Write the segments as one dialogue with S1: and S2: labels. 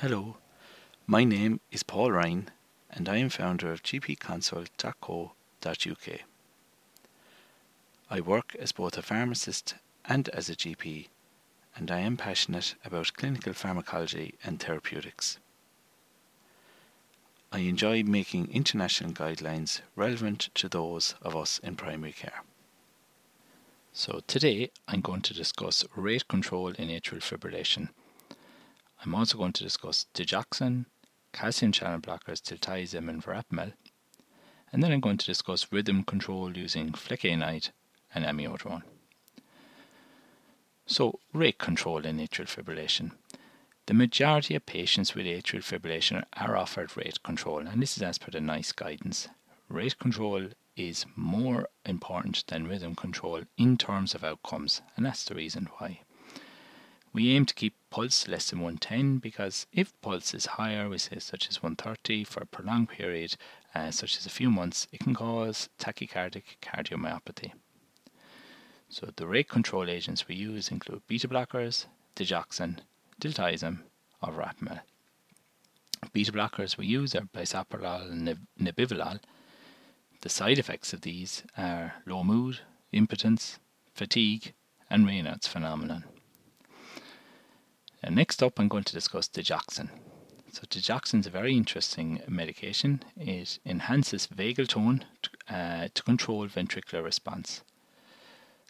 S1: Hello, my name is Paul Ryan and I am founder of gpconsult.co.uk. I work as both a pharmacist and as a GP and I am passionate about clinical pharmacology and therapeutics. I enjoy making international guidelines relevant to those of us in primary care.
S2: So today I'm going to discuss rate control in atrial fibrillation. I'm also going to discuss digoxin, calcium channel blockers diltiazem and verapamil, and then I'm going to discuss rhythm control using flecainide and amiodarone. So, rate control in atrial fibrillation. The majority of patients with atrial fibrillation are offered rate control, and this is as per the NICE guidance. Rate control is more important than rhythm control in terms of outcomes, and that's the reason why. We aim to keep pulse less than 110 because if pulse is higher, we say such as 130 for a prolonged period, uh, such as a few months, it can cause tachycardic cardiomyopathy. So the rate control agents we use include beta blockers, digoxin, diltiazem, or verapamil. Beta blockers we use are bisoprolol and nebivolol. The side effects of these are low mood, impotence, fatigue, and Raynaud's phenomenon. And next up, I'm going to discuss digoxin. So digoxin is a very interesting medication. It enhances vagal tone to, uh, to control ventricular response.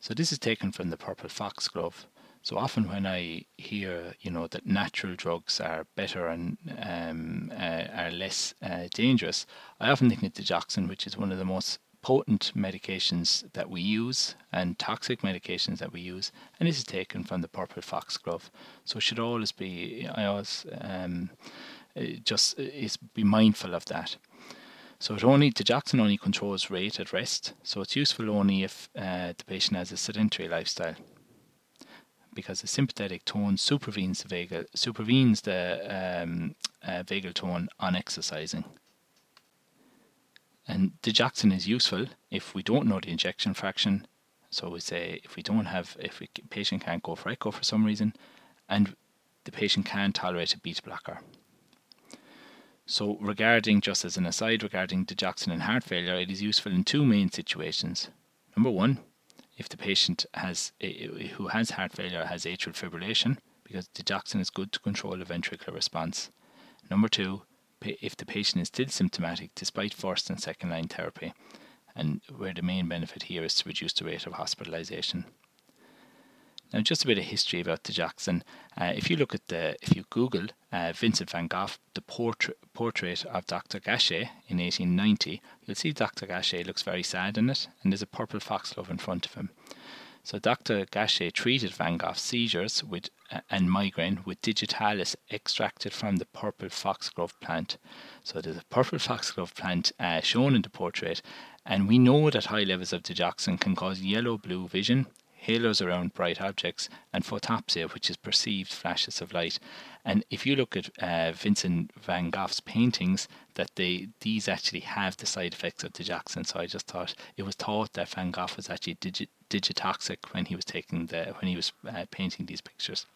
S2: So this is taken from the purple foxglove. So often when I hear, you know, that natural drugs are better and um, uh, are less uh, dangerous, I often think of digoxin, which is one of the most potent medications that we use and toxic medications that we use, and this is taken from the purple foxglove. So should always be, I always um, just is be mindful of that. So it only digoxin only controls rate at rest, so it's useful only if uh, the patient has a sedentary lifestyle. Because the sympathetic tone supervenes the vagal, supervenes the um, uh, vagal tone on exercising. And digoxin is useful if we don't know the ejection fraction. So we say if we don't have, if the patient can't go for echo for some reason, and the patient can tolerate a beta blocker. So regarding, just as an aside, regarding digoxin and heart failure, it is useful in two main situations. Number one, if the patient has who has heart failure has atrial fibrillation, because digoxin is good to control the ventricular response. Number two, if the patient is still symptomatic despite first and second line therapy, and where the main benefit here is to reduce the rate of hospitalization. Now, just a bit of history about digoxin. Uh, if you look at the, if you Google uh, Vincent van Gogh, the portrait, portrait of Dr. Gachet in 1890, you'll see Dr. Gachet looks very sad in it, and there's a purple foxglove in front of him. So Dr. Gachet treated Van Gogh's seizures with, uh, and migraine with digitalis extracted from the purple foxglove plant. So there's a purple foxglove plant uh, shown in the portrait, and we know that high levels of digoxin can cause yellow-blue vision, halos around bright objects, and photopsia, which is perceived flashes of light. And if you look at uh, Vincent van Gogh's paintings, that they these actually have the side effects of digoxin. So I just thought it was thought that Van Gogh was actually digi- digitoxic when he was taking the when he was uh, painting these pictures.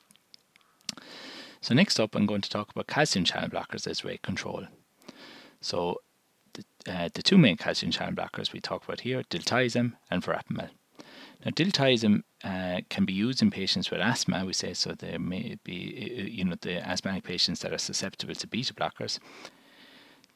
S2: So next up, I'm going to talk about calcium channel blockers as rate control. So the, uh, the two main calcium channel blockers we talk about here, diltiazem and verapamil. Now, diltiazem uh, can be used in patients with asthma. We say so there may be, uh, you know, the asthmatic patients that are susceptible to beta blockers.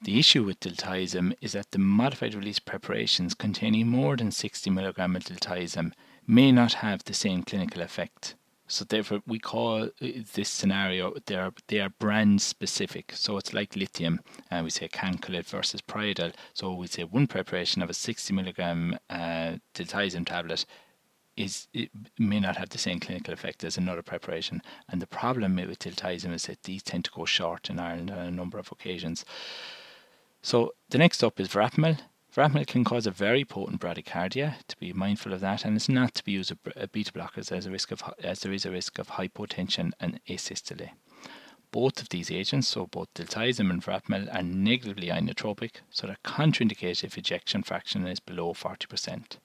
S2: The issue with diltiazem is that the modified release preparations containing more than 60 mg of diltiazem may not have the same clinical effect. So therefore, we call uh, this scenario they are they are brand specific. So it's like lithium, and we say Camcolit versus Priadel. So we say one preparation of a 60 milligram uh, diltiazem tablet is it may not have the same clinical effect as another preparation. And the problem with diltiazem is that these tend to go short in Ireland on a number of occasions. So the next up is verapamil. Verapamil can cause a very potent bradycardia. To be mindful of that, and it's not to be used with uh, beta blockers as a risk of as there is a risk of hypotension and asystole. Both of these agents, so both diltiazem and verapamil, are negatively inotropic, so they're contraindicated if ejection fraction is below 40%.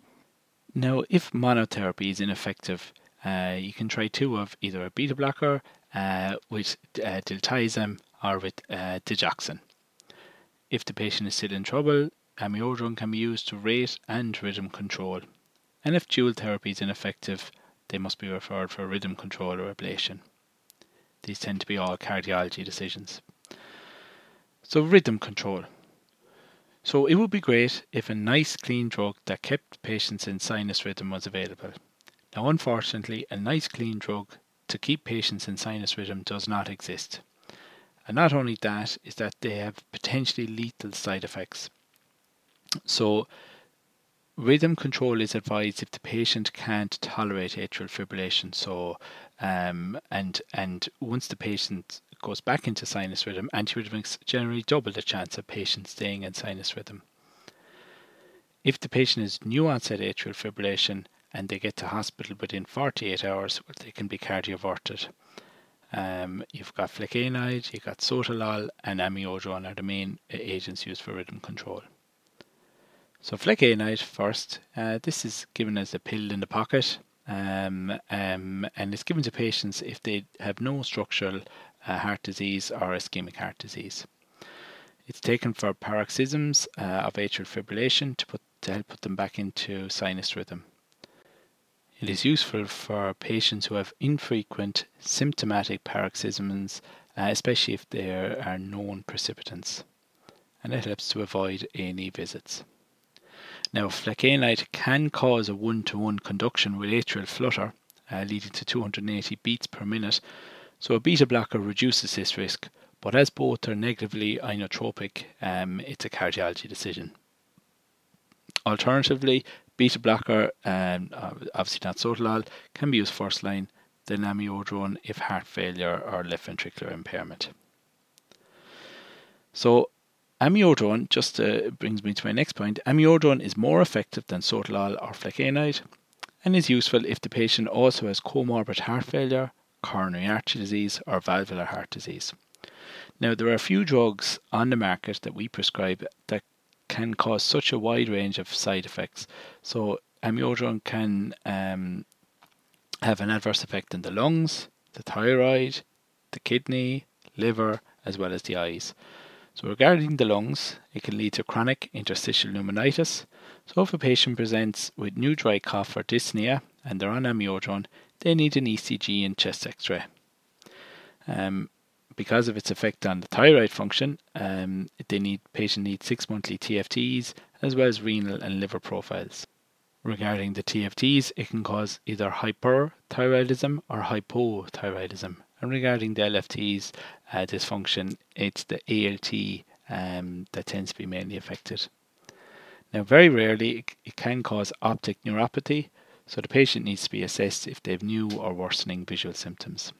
S1: Now, if monotherapy is ineffective, uh, you can try two of either a beta blocker uh, with uh, diltiazem
S2: or with uh, digoxin. If the patient is still in trouble, amiodarone can be used to rate and rhythm control. And if dual therapy is ineffective, they must be referred for rhythm control or ablation. These tend to be all cardiology decisions. So, rhythm control. So, it would be great if a nice clean drug that kept patients in sinus rhythm was available. Now, unfortunately, a nice clean drug to keep patients in sinus rhythm does not exist. And not only that, is that they have potentially lethal side effects. So, rhythm control is advised if the patient can't tolerate atrial fibrillation. So, um, and and once the patient goes back into sinus rhythm, antiarrhythmics generally double the chance of patients staying in sinus rhythm. If the patient is new onset atrial fibrillation and they get to hospital within 48 hours, well, they can be cardioverted. Um, you've got flecainide, you've got sotalol, and amiodarone are the main agents used for rhythm control. So flecainide first. Uh, this is given as a pill in the pocket, um, um, and it's given to patients if they have no structural uh, heart disease or ischemic heart disease. It's taken for paroxysms uh, of atrial fibrillation to put to help put them back into sinus rhythm. It is useful for patients who have infrequent symptomatic paroxysms, uh, especially if there are known precipitants, and it helps to avoid A&E visits. Now, flecainide can cause a one-to-one conduction with atrial flutter, uh, leading to 280 beats per minute. So a beta blocker reduces this risk, but as both are negatively inotropic, um, it's a cardiology decision. Alternatively, Beta blocker, um, obviously not sotalol, can be used first line, then amiodarone if heart failure or left ventricular impairment. So amiodarone just uh, brings me to my next point. Amiodarone is more effective than sotalol or flecainide and is useful if the patient also has comorbid heart failure, coronary artery disease, or valvular heart disease. Now, there are a few drugs on the market that we prescribe that can cause such a wide range of side effects. So amiodarone can um, have an adverse effect in the lungs, the thyroid, the kidney, liver, as well as the eyes. So regarding the lungs, it can lead to chronic interstitial pneumonitis. So if a patient presents with new dry cough or dyspnea and they're on amiodarone, they need an ECG and chest X-ray. Um, because of its effect on the thyroid function, um, they need patient needs six monthly TFTs as well as renal and liver profiles. Regarding the TFTs, it can cause either hyperthyroidism or hypothyroidism. And regarding the LFTs uh, dysfunction, it's the ALT um, that tends to be mainly affected. Now, very rarely it, it can cause optic neuropathy, so the patient needs to be assessed if they have new or worsening visual symptoms.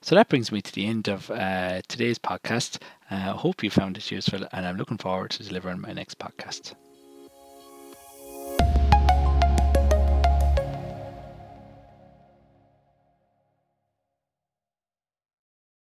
S2: So that brings me to the end of uh, today's podcast. Uh, I hope you found it useful, and I'm looking forward to delivering my next podcast.